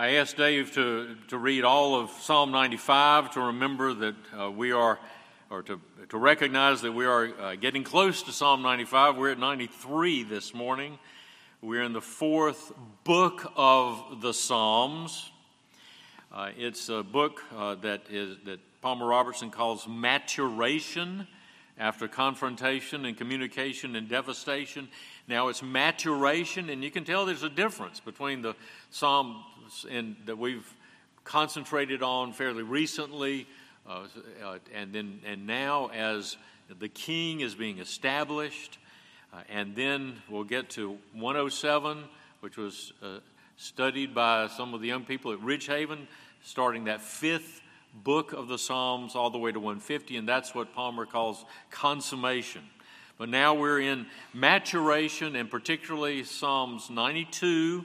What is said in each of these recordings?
I asked Dave to, to read all of Psalm 95 to remember that uh, we are, or to, to recognize that we are uh, getting close to Psalm 95. We're at 93 this morning. We're in the fourth book of the Psalms. Uh, it's a book uh, that, is, that Palmer Robertson calls maturation after confrontation and communication and devastation. Now it's maturation, and you can tell there's a difference between the In, that we've concentrated on fairly recently, uh, uh, and then and now as the king is being established, uh, and then we'll get to 107, which was uh, studied by some of the young people at Ridgehaven, starting that fifth book of the Psalms all the way to 150, and that's what Palmer calls consummation. But now we're in maturation, and particularly Psalms 92,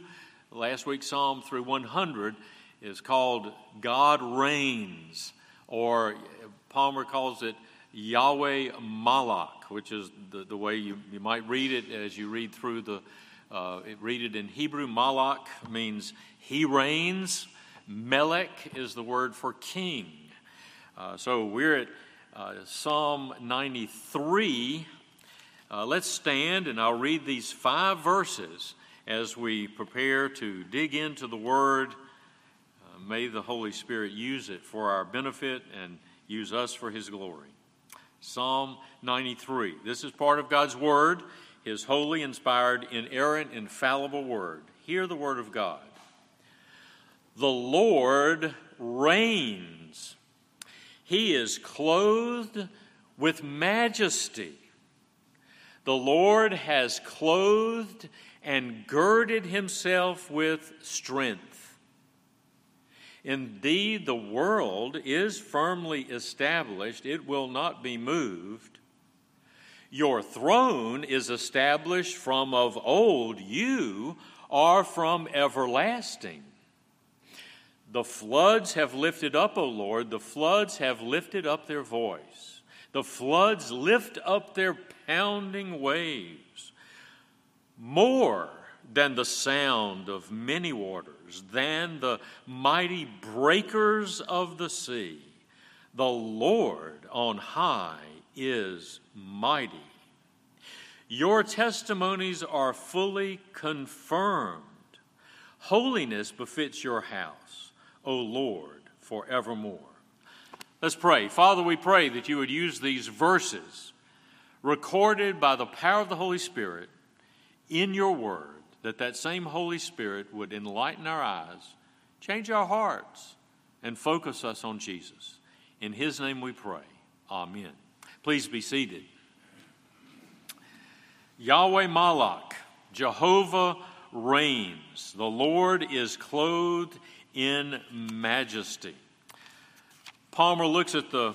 last week's Psalm through 100, is called God Reigns, or Palmer calls it Yahweh Malak, which is the, the way you, you might read it as you read through the, uh, read it in Hebrew. Malak means he reigns. Melech is the word for king. Uh, so we're at uh, Psalm 93 uh, let's stand and I'll read these five verses as we prepare to dig into the Word. Uh, may the Holy Spirit use it for our benefit and use us for His glory. Psalm 93. This is part of God's Word, His holy, inspired, inerrant, infallible Word. Hear the Word of God. The Lord reigns, He is clothed with majesty. The Lord has clothed and girded himself with strength. Indeed, the world is firmly established, it will not be moved. Your throne is established from of old, you are from everlasting. The floods have lifted up, O Lord, the floods have lifted up their voice. The floods lift up their pounding waves, more than the sound of many waters, than the mighty breakers of the sea. The Lord on high is mighty. Your testimonies are fully confirmed. Holiness befits your house, O Lord, forevermore. Let's pray. Father, we pray that you would use these verses recorded by the power of the Holy Spirit in your word, that that same Holy Spirit would enlighten our eyes, change our hearts, and focus us on Jesus. In his name we pray. Amen. Please be seated. Yahweh Malak, Jehovah reigns. The Lord is clothed in majesty. Palmer looks at the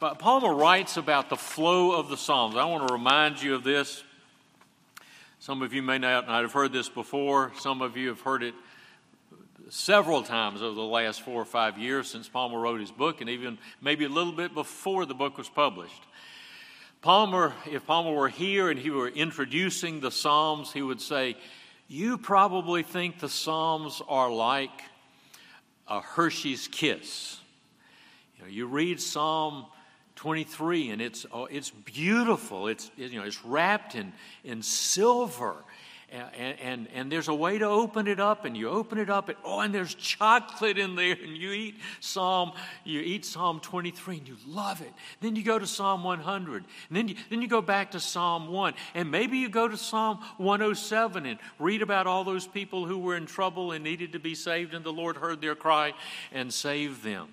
Palmer writes about the flow of the Psalms. I want to remind you of this. Some of you may not, not have heard this before. Some of you have heard it several times over the last four or five years since Palmer wrote his book, and even maybe a little bit before the book was published. Palmer, if Palmer were here and he were introducing the Psalms, he would say, You probably think the Psalms are like a Hershey's kiss. You, know, you read Psalm 23 and it's oh, it's beautiful. It's you know it's wrapped in in silver. And, and, and there's a way to open it up and you open it up and oh and there's chocolate in there and you eat psalm you eat psalm 23 and you love it. Then you go to psalm 100 and then you, then you go back to psalm 1 and maybe you go to psalm 107 and read about all those people who were in trouble and needed to be saved and the lord heard their cry and saved them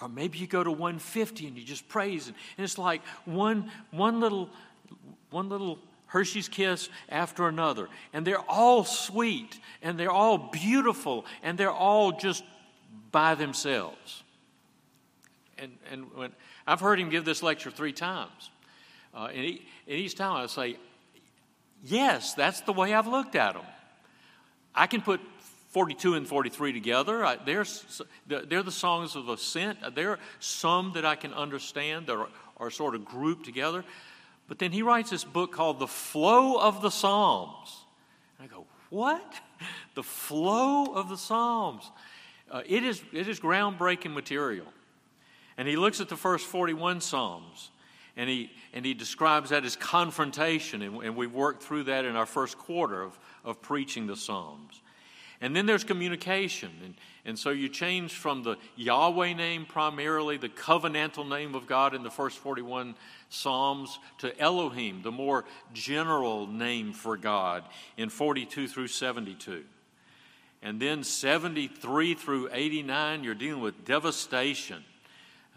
or maybe you go to 150 and you just praise, and, and it's like one, one little, one little Hershey's Kiss after another. And they're all sweet, and they're all beautiful, and they're all just by themselves. And, and when, I've heard him give this lecture three times. Uh, and, he, and each time I say, Yes, that's the way I've looked at them. I can put 42 and 43 together. they're, they're the songs of ascent. There are some that I can understand that are, are sort of grouped together. But then he writes this book called The Flow of the Psalms. And I go, What? the flow of the Psalms. Uh, it, is, it is groundbreaking material. And he looks at the first 41 Psalms and he, and he describes that as confrontation. And, and we've worked through that in our first quarter of, of preaching the Psalms. And then there's communication. And, and so you change from the Yahweh name primarily, the covenantal name of God in the first 41 Psalms, to Elohim, the more general name for God in 42 through 72. And then 73 through 89, you're dealing with devastation,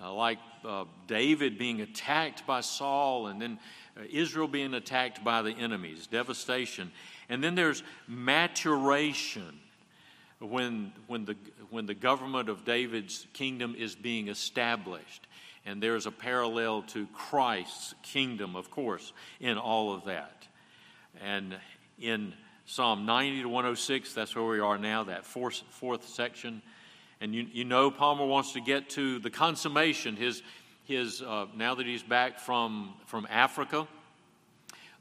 uh, like uh, David being attacked by Saul, and then uh, Israel being attacked by the enemies, devastation. And then there's maturation when, when, the, when the government of David's kingdom is being established. And there's a parallel to Christ's kingdom, of course, in all of that. And in Psalm 90 to 106, that's where we are now, that fourth, fourth section. And you, you know, Palmer wants to get to the consummation, his, his uh, now that he's back from, from Africa.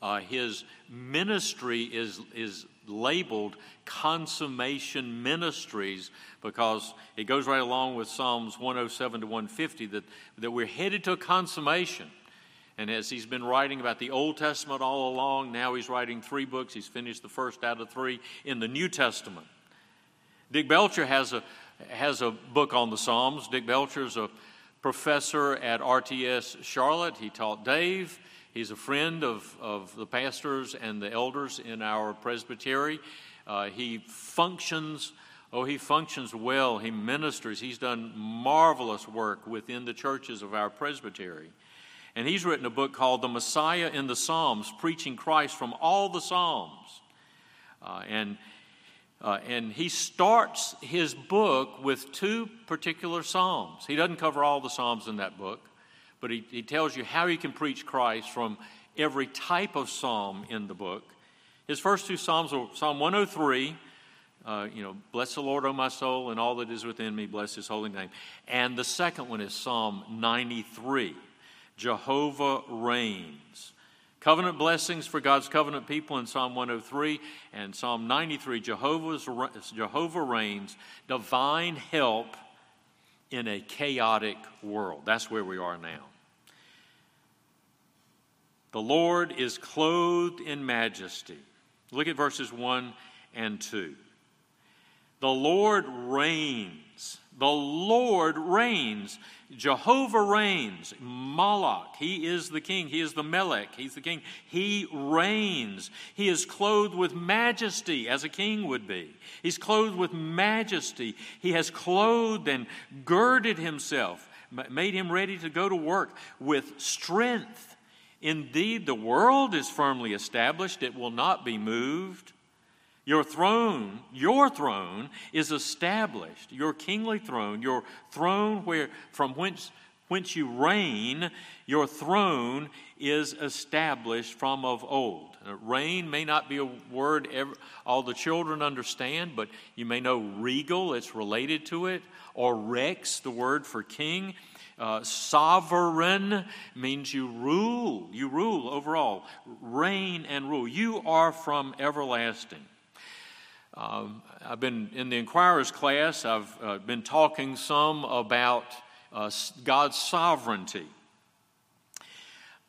Uh, his ministry is, is labeled consummation ministries because it goes right along with Psalms 107 to 150 that, that we're headed to a consummation. And as he's been writing about the Old Testament all along, now he's writing three books. He's finished the first out of three in the New Testament. Dick Belcher has a, has a book on the Psalms. Dick Belcher is a professor at RTS Charlotte. He taught Dave. He's a friend of, of the pastors and the elders in our presbytery. Uh, he functions, oh, he functions well. He ministers. He's done marvelous work within the churches of our presbytery. And he's written a book called The Messiah in the Psalms, preaching Christ from all the Psalms. Uh, and, uh, and he starts his book with two particular Psalms. He doesn't cover all the Psalms in that book but he, he tells you how you can preach Christ from every type of psalm in the book. His first two psalms are Psalm 103, uh, you know, bless the Lord, O my soul, and all that is within me, bless his holy name. And the second one is Psalm 93, Jehovah reigns. Covenant blessings for God's covenant people in Psalm 103 and Psalm 93, Jehovah's, Jehovah reigns, divine help in a chaotic world. That's where we are now. The Lord is clothed in majesty. Look at verses 1 and 2. The Lord reigns. The Lord reigns. Jehovah reigns. Malak, he is the king. He is the Melech. He's the king. He reigns. He is clothed with majesty, as a king would be. He's clothed with majesty. He has clothed and girded himself, made him ready to go to work with strength. Indeed, the world is firmly established, it will not be moved. Your throne, your throne is established. Your kingly throne, your throne where from whence whence you reign, your throne is established from of old. Reign may not be a word every, all the children understand, but you may know regal, it's related to it, or rex, the word for king. Uh, sovereign means you rule, you rule overall, reign and rule. You are from everlasting. Um, I've been in the Inquirer's class, I've uh, been talking some about uh, God's sovereignty.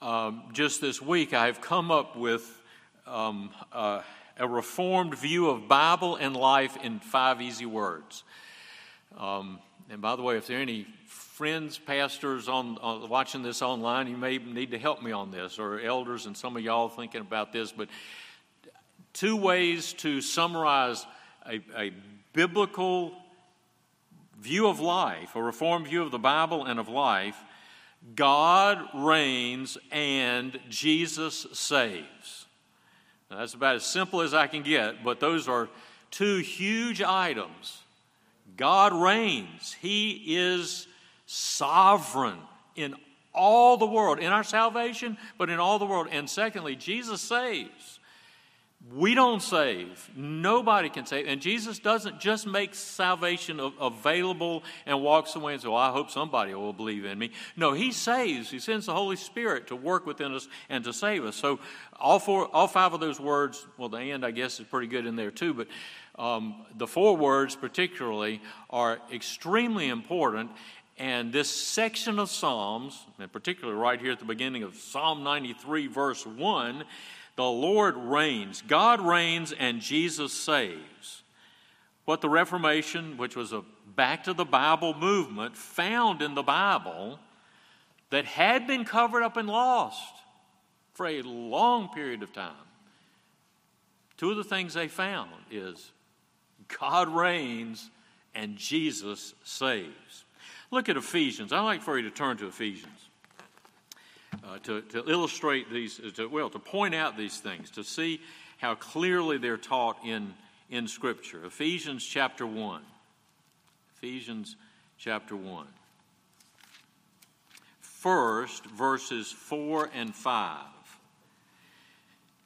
Um, just this week, I've come up with um, uh, a reformed view of Bible and life in five easy words. Um, and by the way, if there are any friends, pastors on, on, watching this online, you may need to help me on this, or elders and some of y'all thinking about this. But two ways to summarize a, a biblical view of life, a reformed view of the Bible and of life God reigns and Jesus saves. Now, that's about as simple as I can get, but those are two huge items. God reigns, He is sovereign in all the world, in our salvation, but in all the world. And secondly, Jesus saves. We don't save. Nobody can save. And Jesus doesn't just make salvation available and walks away and says, Well, I hope somebody will believe in me. No, He saves. He sends the Holy Spirit to work within us and to save us. So, all, four, all five of those words, well, the end, I guess, is pretty good in there too, but um, the four words, particularly, are extremely important. And this section of Psalms, and particularly right here at the beginning of Psalm 93, verse 1, the Lord reigns. God reigns and Jesus saves. What the Reformation, which was a back to the Bible movement, found in the Bible that had been covered up and lost for a long period of time. Two of the things they found is God reigns and Jesus saves. Look at Ephesians. I'd like for you to turn to Ephesians uh, to, to illustrate these, to, well, to point out these things, to see how clearly they're taught in, in Scripture. Ephesians chapter 1. Ephesians chapter 1. First, verses 4 and 5.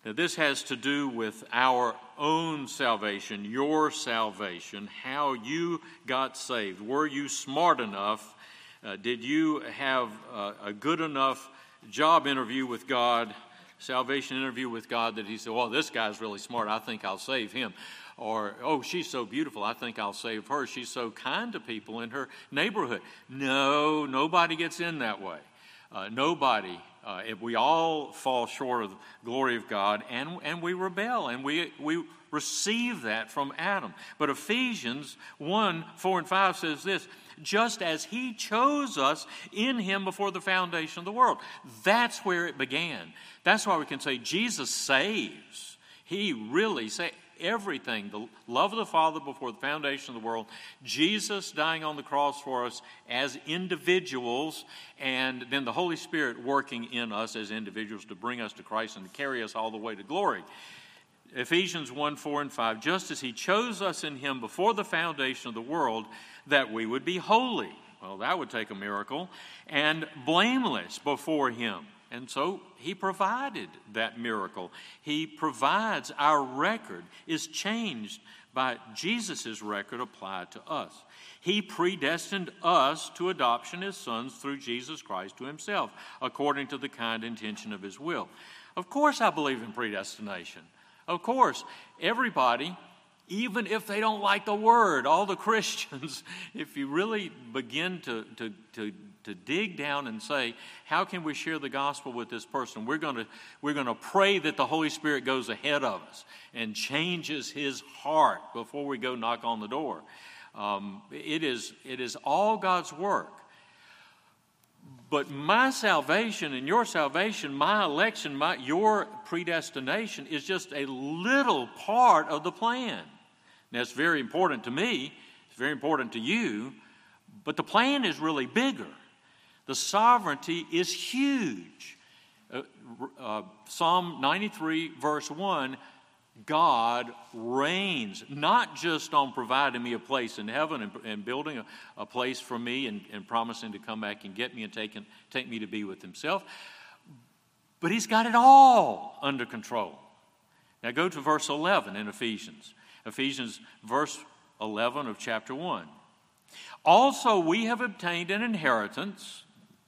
Now, this has to do with our own salvation, your salvation, how you got saved. Were you smart enough? Uh, did you have uh, a good enough job interview with God, salvation interview with God, that he said, Well, this guy's really smart. I think I'll save him. Or, Oh, she's so beautiful. I think I'll save her. She's so kind to people in her neighborhood. No, nobody gets in that way. Uh, nobody. Uh, if we all fall short of the glory of God and, and we rebel and we, we receive that from Adam. But Ephesians 1 4 and 5 says this just as He chose us in Him before the foundation of the world. That's where it began. That's why we can say Jesus saves. He really saved everything the love of the Father before the foundation of the world, Jesus dying on the cross for us as individuals, and then the Holy Spirit working in us as individuals to bring us to Christ and to carry us all the way to glory. Ephesians 1 4 and 5, just as He chose us in Him before the foundation of the world, that we would be holy. Well, that would take a miracle, and blameless before Him. And so He provided that miracle. He provides our record, is changed by Jesus' record applied to us. He predestined us to adoption as sons through Jesus Christ to Himself, according to the kind intention of His will. Of course, I believe in predestination. Of course, everybody even if they don't like the word, all the Christians, if you really begin to, to, to, to dig down and say, how can we share the gospel with this person? We're going to, we're going to pray that the Holy Spirit goes ahead of us and changes his heart before we go knock on the door. Um, it, is, it is all God's work. But my salvation and your salvation, my election, my, your predestination is just a little part of the plan. Now, it's very important to me, it's very important to you, but the plan is really bigger. The sovereignty is huge. Uh, uh, Psalm 93, verse 1 God reigns, not just on providing me a place in heaven and, and building a, a, place for me and, and, promising to come back and get me and take, take me to be with Himself, but He's got it all under control. Now go to verse 11 in Ephesians. Ephesians verse 11 of chapter 1. Also, we have obtained an inheritance,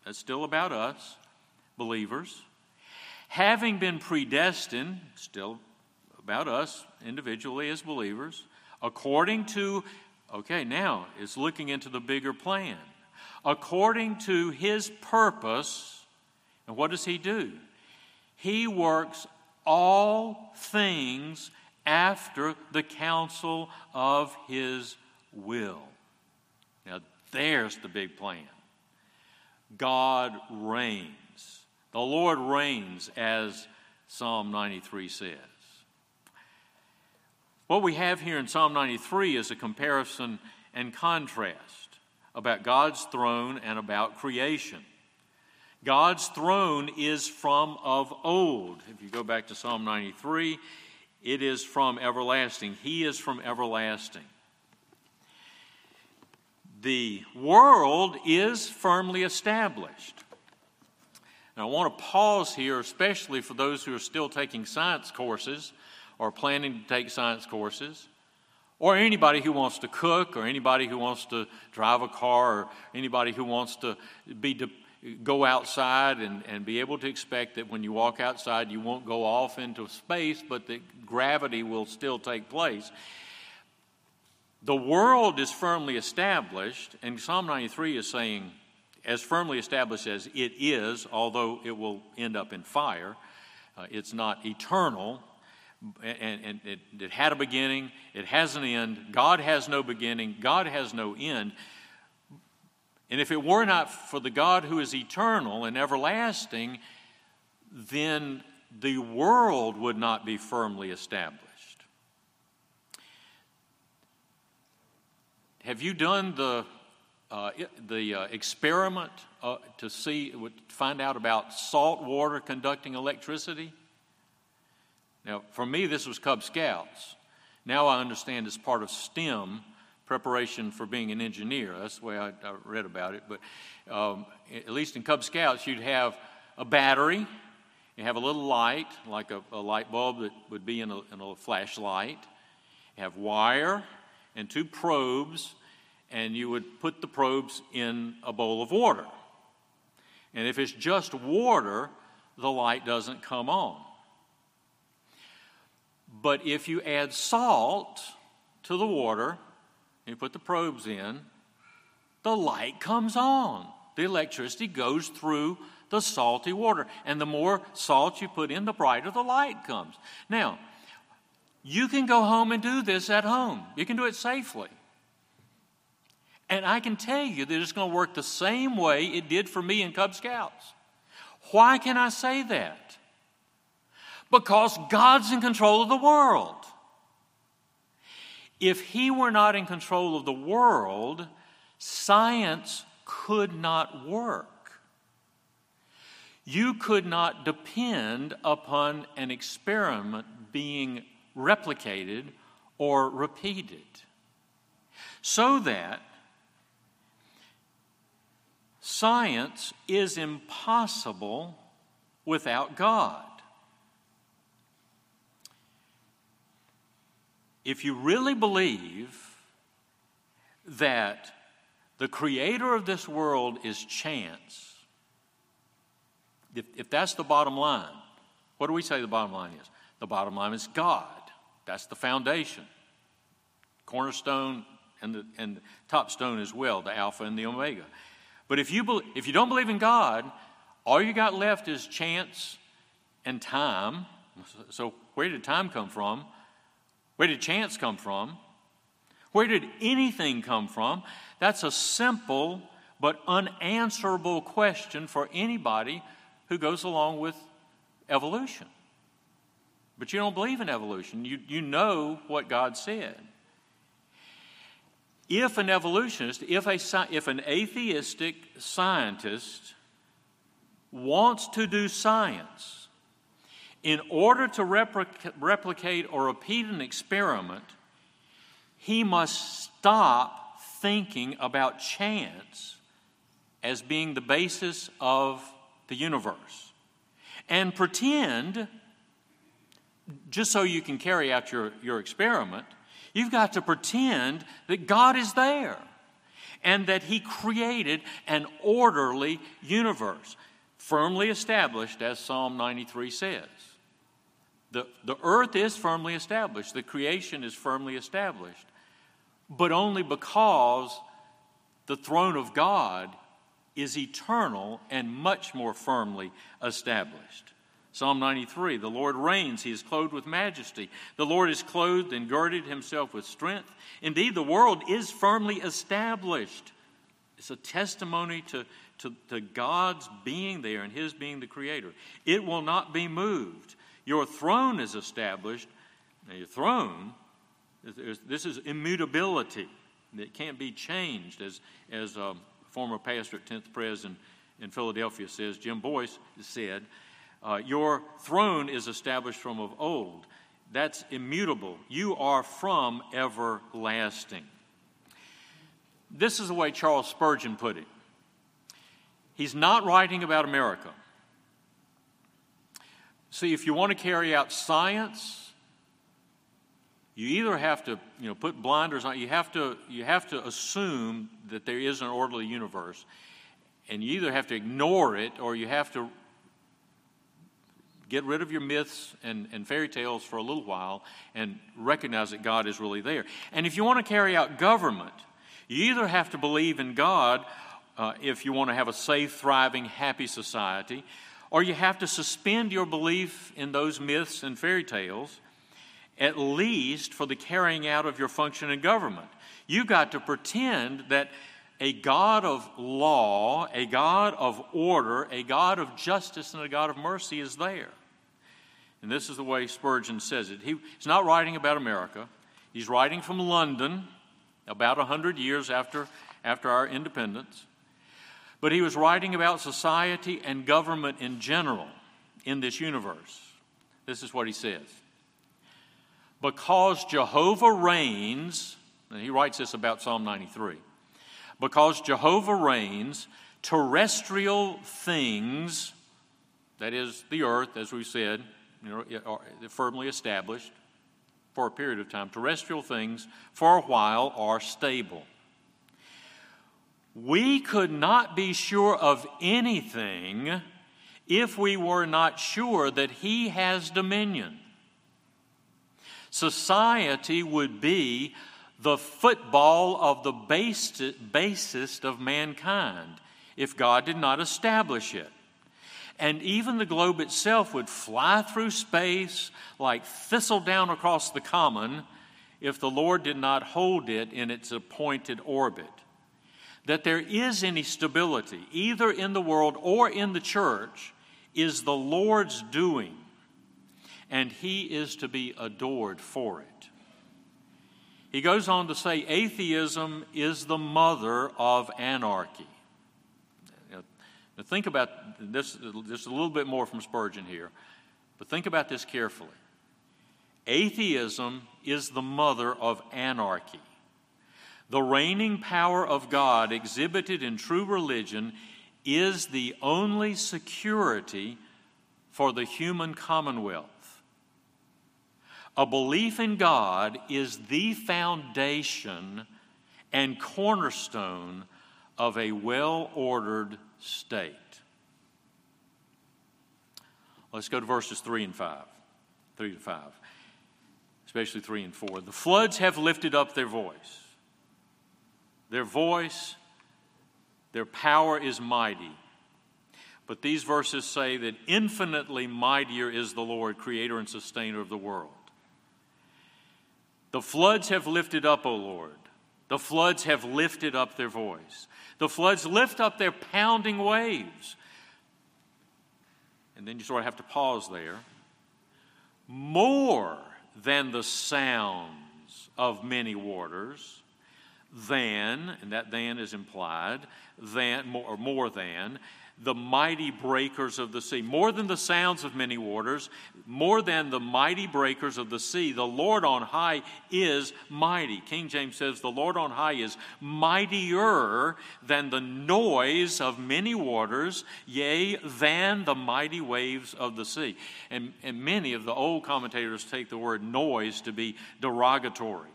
that's still about us, believers, having been predestined, still about us individually as believers, according to, okay, now it's looking into the bigger plan. According to his purpose, and what does he do? He works all things after the counsel of his will. Now, there's the big plan. God reigns. The Lord reigns, as Psalm 93 says. What we have here in Psalm 93 is a comparison and contrast about God's throne and about creation. God's throne is from of old. If you go back to Psalm 93, it is from everlasting. He is from everlasting. The world is firmly established. Now, I want to pause here, especially for those who are still taking science courses or planning to take science courses, or anybody who wants to cook, or anybody who wants to drive a car, or anybody who wants to be de- go outside and, and be able to expect that when you walk outside, you won't go off into space, but that gravity will still take place. The world is firmly established, and Psalm 93 is saying, as firmly established as it is, although it will end up in fire. Uh, it's not eternal, and, and it, it had a beginning, it has an end. God has no beginning, God has no end. And if it were not for the God who is eternal and everlasting, then the world would not be firmly established. Have you done the, uh, the uh, experiment uh, to see, find out about salt water conducting electricity? Now, for me, this was Cub Scouts. Now I understand it's part of STEM, preparation for being an engineer. That's the way I, I read about it. But um, at least in Cub Scouts, you'd have a battery, you have a little light, like a, a light bulb that would be in a, in a flashlight. You have wire and two probes, and you would put the probes in a bowl of water. And if it's just water, the light doesn't come on. But if you add salt to the water, you put the probes in, the light comes on. The electricity goes through the salty water. And the more salt you put in, the brighter the light comes. Now, you can go home and do this at home, you can do it safely. And I can tell you that it's going to work the same way it did for me in Cub Scouts. Why can I say that? Because God's in control of the world. If He were not in control of the world, science could not work. You could not depend upon an experiment being replicated or repeated. So that science is impossible without God. if you really believe that the creator of this world is chance, if, if that's the bottom line, what do we say the bottom line is? The bottom line is God. That's the foundation. Cornerstone and the, and top stone as well, the Alpha and the Omega. But if you, be, if you don't believe in God, all you got left is chance and time. So, where did time come from? Where did chance come from? Where did anything come from? That's a simple but unanswerable question for anybody who goes along with evolution. But you don't believe in evolution. You, you know what God said. If an evolutionist, if, a, if an atheistic scientist wants to do science, in order to replica- replicate or repeat an experiment, he must stop thinking about chance as being the basis of the universe and pretend, just so you can carry out your, your experiment, you've got to pretend that God is there and that He created an orderly universe, firmly established, as Psalm 93 says. The, the earth is firmly established, the creation is firmly established, but only because the throne of God is eternal and much more firmly established. Psalm 93 The Lord reigns, he is clothed with majesty. The Lord is clothed and girded himself with strength. Indeed, the world is firmly established. It's a testimony to, to, to God's being there and his being the creator. It will not be moved. Your throne is established. Now, your throne, this is immutability. It can't be changed, as, as a former pastor at 10th Pres in, in Philadelphia says, Jim Boice said, uh, Your throne is established from of old. That's immutable. You are from everlasting. This is the way Charles Spurgeon put it. He's not writing about America. See, if you want to carry out science you either have to you know put blinders on you have to you have to assume that there is an orderly universe and you either have to ignore it or you have to get rid of your myths and, and fairy tales for a little while and recognize that god is really there and if you want to carry out government you either have to believe in god uh, if you want to have a safe thriving happy society or you have to suspend your belief in those myths and fairy tales at least for the carrying out of your function in government. You've got to pretend that a God of law, a God of order, a God of justice, and a God of mercy is there. And this is the way Spurgeon says it. He, he's not writing about America, he's writing from London about 100 years after, after our independence. But he was writing about society and government in general in this universe. This is what he says because Jehovah reigns, and he writes this about Psalm 93, because Jehovah reigns, terrestrial things, that is the earth, as we said, you know, are firmly established for a period of time, terrestrial things for a while are stable. We could not be sure of anything if we were not sure that He has dominion society would be the football of the basest of mankind if God did not establish it. And even the globe itself would fly through space like thistledown across the common if the Lord did not hold it in its appointed orbit. That there is any stability, either in the world or in the church, is the Lord's doing and he is to be adored for it. He goes on to say atheism is the mother of anarchy. Now, think about this just a little bit more from Spurgeon here, but think about this carefully. Atheism is the mother of anarchy. The reigning power of God exhibited in true religion is the only security for the human commonwealth. A belief in God is the foundation and cornerstone of a well ordered state. Let's go to verses 3 and 5. 3 to 5, especially 3 and 4. The floods have lifted up their voice. Their voice, their power is mighty. But these verses say that infinitely mightier is the Lord, creator and sustainer of the world. The floods have lifted up, O Lord. The floods have lifted up their voice. The floods lift up their pounding waves. And then you sort of have to pause there. More than the sounds of many waters, than, and that than is implied, than, more, or more than, the mighty breakers of the sea. More than the sounds of many waters, more than the mighty breakers of the sea, the Lord on high is mighty. King James says, The Lord on high is mightier than the noise of many waters, yea, than the mighty waves of the sea. And, and many of the old commentators take the word noise to be derogatory,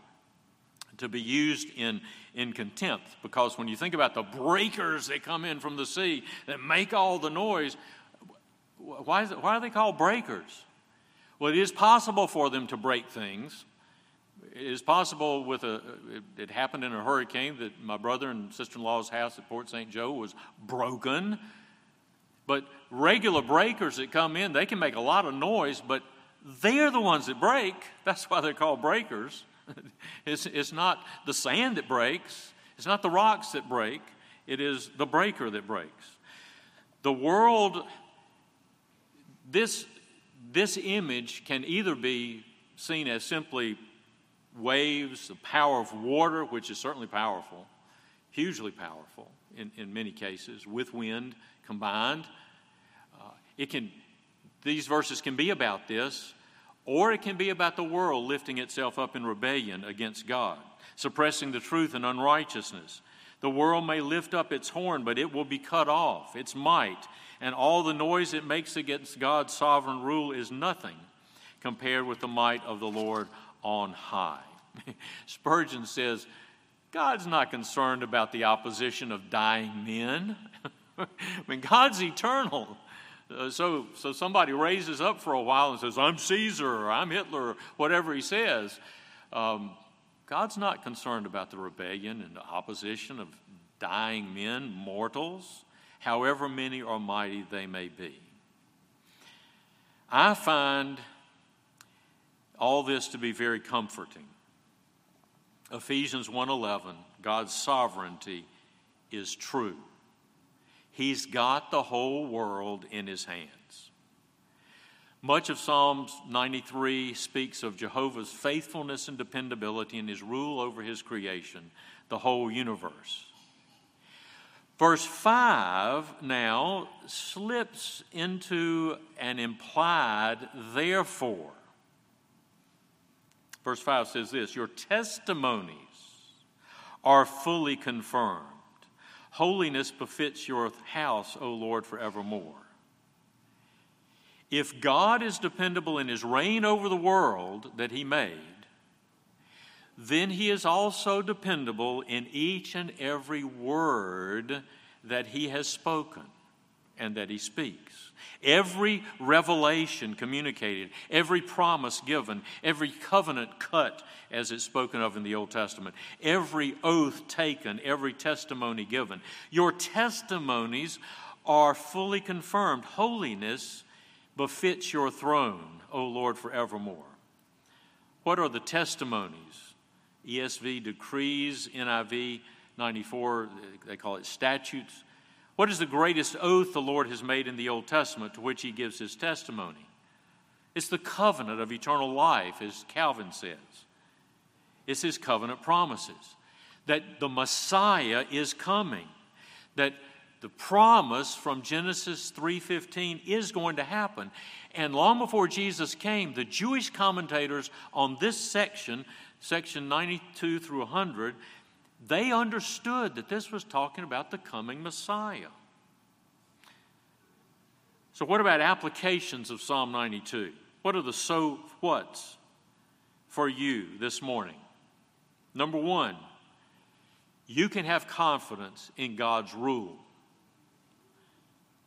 to be used in in contempt because when you think about the breakers that come in from the sea that make all the noise, why, it, why are they called breakers? Well, it is possible for them to break things. It is possible with a, it, it happened in a hurricane that my brother and sister in law's house at Port St. Joe was broken. But regular breakers that come in, they can make a lot of noise, but they're the ones that break. That's why they're called breakers. it's, it's not the sand that breaks, it's not the rocks that break, it is the breaker that breaks. The world, this, this image can either be seen as simply waves, the power of water, which is certainly powerful, hugely powerful in, in many cases, with wind combined. Uh, it can, these verses can be about this, or it can be about the world lifting itself up in rebellion against God, suppressing the truth and unrighteousness. The world may lift up its horn, but it will be cut off, its might, and all the noise it makes against God's sovereign rule is nothing compared with the might of the Lord on high. Spurgeon says, God's not concerned about the opposition of dying men. I mean, God's eternal. Uh, so, so somebody raises up for a while and says, I'm Caesar or I'm Hitler or whatever he says. Um, God's not concerned about the rebellion and the opposition of dying men, mortals, however many or mighty they may be. I find all this to be very comforting. Ephesians 1:11, God's sovereignty is true. He's got the whole world in his hands. Much of Psalms 93 speaks of Jehovah's faithfulness and dependability and his rule over his creation, the whole universe. Verse 5 now slips into an implied therefore. Verse 5 says this Your testimonies are fully confirmed. Holiness befits your house, O Lord, forevermore. If God is dependable in his reign over the world that he made, then he is also dependable in each and every word that he has spoken and that he speaks. Every revelation communicated, every promise given, every covenant cut, as it's spoken of in the Old Testament, every oath taken, every testimony given. Your testimonies are fully confirmed. Holiness befits your throne, O Lord, forevermore. What are the testimonies? ESV decrees, NIV 94, they call it statutes. What is the greatest oath the Lord has made in the Old Testament to which he gives his testimony? It's the covenant of eternal life, as Calvin says. It's his covenant promises that the Messiah is coming, that the promise from Genesis 3:15 is going to happen. And long before Jesus came, the Jewish commentators on this section, section 92 through 100, they understood that this was talking about the coming Messiah. So, what about applications of Psalm 92? What are the so what's for you this morning? Number one, you can have confidence in God's rule.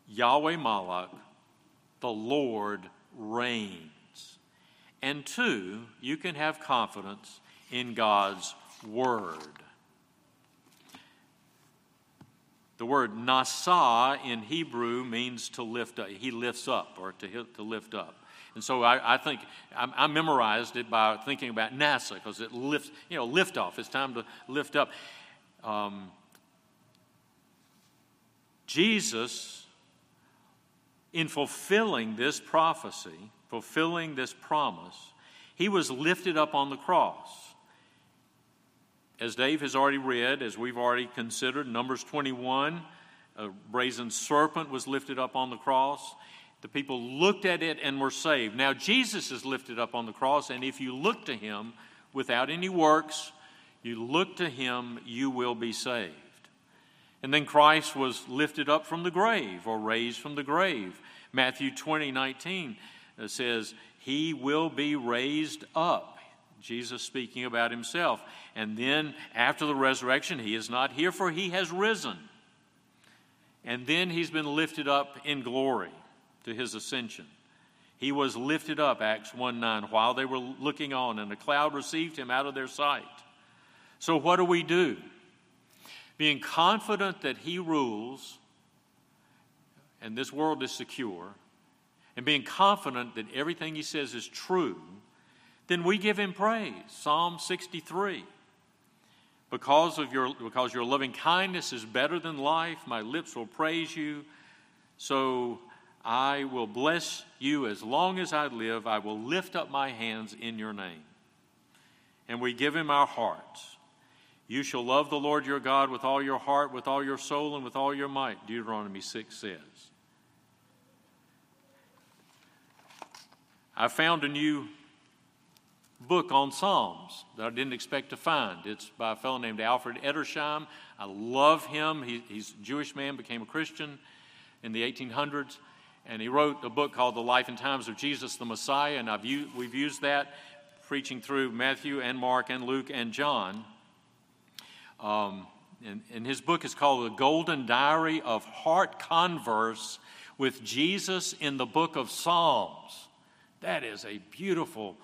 Yahweh Malak, the Lord reigns. And two, you can have confidence in God's word. The word nasa in Hebrew means to lift up. He lifts up or to, to lift up. And so I, I think I, I, memorized it by thinking about NASA because it lifts, you know, lift off. It's time to lift up. Um, Jesus, in fulfilling this prophecy, fulfilling this promise, he was lifted up on the cross as Dave has already read, as we've already considered, Numbers 21, a brazen serpent was lifted up on the cross. The people looked at it and were saved. Now, Jesus is lifted up on the cross, and if you look to him without any works, you look to him, you will be saved. And then Christ was lifted up from the grave or raised from the grave. Matthew 20, 19 uh, says, He will be raised up. Jesus speaking about himself. And then after the resurrection, he is not here, for he has risen. And then he's been lifted up in glory to his ascension. He was lifted up, Acts 1 9, while they were looking on, and a cloud received him out of their sight. So, what do we do? Being confident that he rules and this world is secure, and being confident that everything he says is true, then we give him praise. Psalm 63. Because of your because your loving kindness is better than life, my lips will praise you. So I will bless you as long as I live. I will lift up my hands in your name. And we give him our hearts. You shall love the Lord your God with all your heart, with all your soul, and with all your might, Deuteronomy 6 says. I found a new book on Psalms that I didn't expect to find. It's by a fellow named Alfred Edersheim. I love him. He, he's a Jewish man, became a Christian in the 1800s, and he wrote a book called The Life and Times of Jesus the Messiah, and I've we've used that preaching through Matthew and Mark and Luke and John. Um, and, and his book is called The Golden Diary of Heart Converse with Jesus in the Book of Psalms. That is a beautiful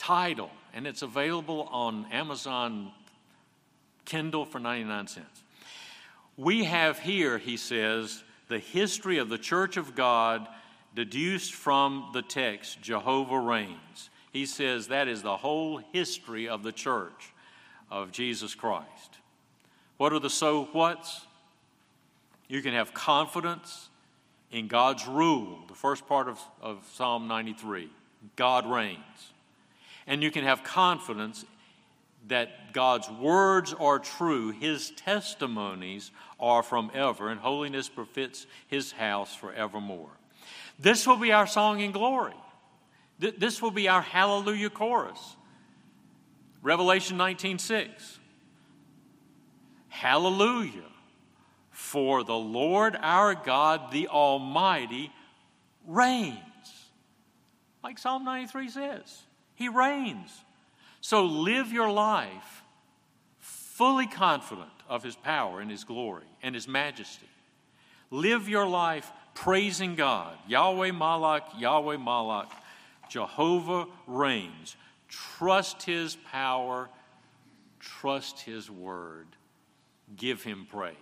title, and it's available on Amazon Kindle for 99 cents. We have here, he says, the history of the church of God deduced from the text, Jehovah reigns. He says that is the whole history of the church of Jesus Christ. What are the so whats? You can have confidence in God's rule, the first part of, of Psalm 93. God reigns. And you can have confidence that God's words are true, His testimonies are from ever, and holiness befits His house forevermore. This will be our song in glory. This will be our hallelujah chorus. Revelation 19:6. Hallelujah. For the Lord our God, the Almighty, reigns. Like Psalm 93 says, He reigns. So live your life fully confident of His power and His glory and His majesty. Live your life praising God. Yahweh Malak, Yahweh Malak, Jehovah reigns. Trust His power, trust His word, give Him praise.